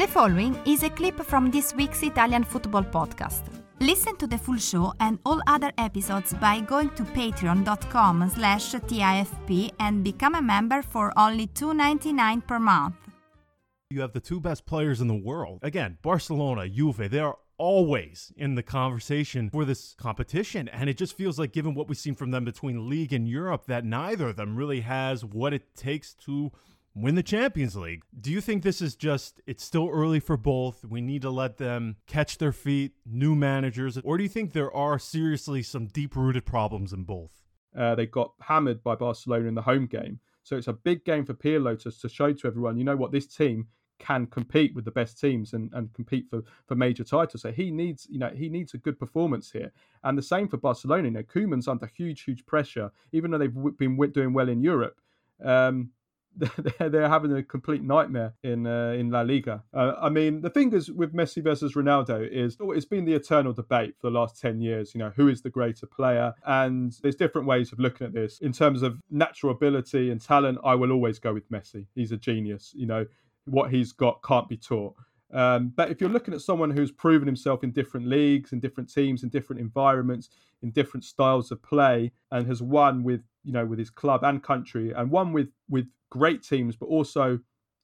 The following is a clip from this week's Italian football podcast. Listen to the full show and all other episodes by going to patreon.com slash TIFP and become a member for only $2.99 per month. You have the two best players in the world. Again, Barcelona, Juve, they are always in the conversation for this competition. And it just feels like, given what we've seen from them between League and Europe, that neither of them really has what it takes to win the Champions League. Do you think this is just, it's still early for both? We need to let them catch their feet, new managers? Or do you think there are seriously some deep rooted problems in both? Uh, they got hammered by Barcelona in the home game. So it's a big game for Pirlo to, to show to everyone, you know what, this team can compete with the best teams and, and compete for, for major titles. So he needs, you know, he needs a good performance here. And the same for Barcelona. You know, Koeman's under huge, huge pressure, even though they've been doing well in Europe. Um, they're having a complete nightmare in uh, in La Liga. Uh, I mean, the thing is with Messi versus Ronaldo is oh, it's been the eternal debate for the last ten years. You know, who is the greater player? And there's different ways of looking at this in terms of natural ability and talent. I will always go with Messi. He's a genius. You know, what he's got can't be taught. Um, but if you're looking at someone who's proven himself in different leagues, in different teams, in different environments, in different styles of play, and has won with you know with his club and country, and one with with great teams, but also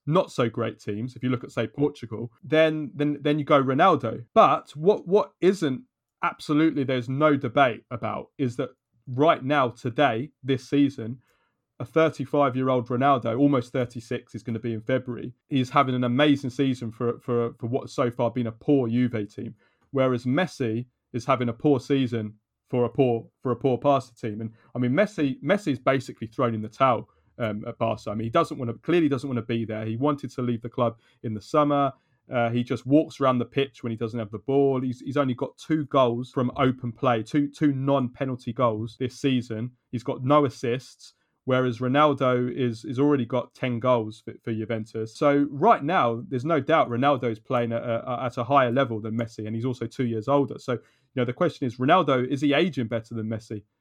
not so great teams. If you look at say Portugal, then then then you go Ronaldo. But what what isn't absolutely there's no debate about is that right now today this season a 35 year old Ronaldo, almost 36, is going to be in February. He's having an amazing season for for for what's so far been a poor Juve team, whereas Messi is having a poor season for a poor for a poor Barca team. And I mean, Messi Messi's basically thrown in the towel um, at Barca. I mean, he doesn't want to clearly doesn't want to be there. He wanted to leave the club in the summer. Uh, he just walks around the pitch when he doesn't have the ball. He's, he's only got two goals from open play, two two non penalty goals this season. He's got no assists whereas Ronaldo is is already got 10 goals for, for Juventus. So right now, there's no doubt Ronaldo is playing at a, at a higher level than Messi, and he's also two years older. So you know the question is, Ronaldo is he aging better than Messi?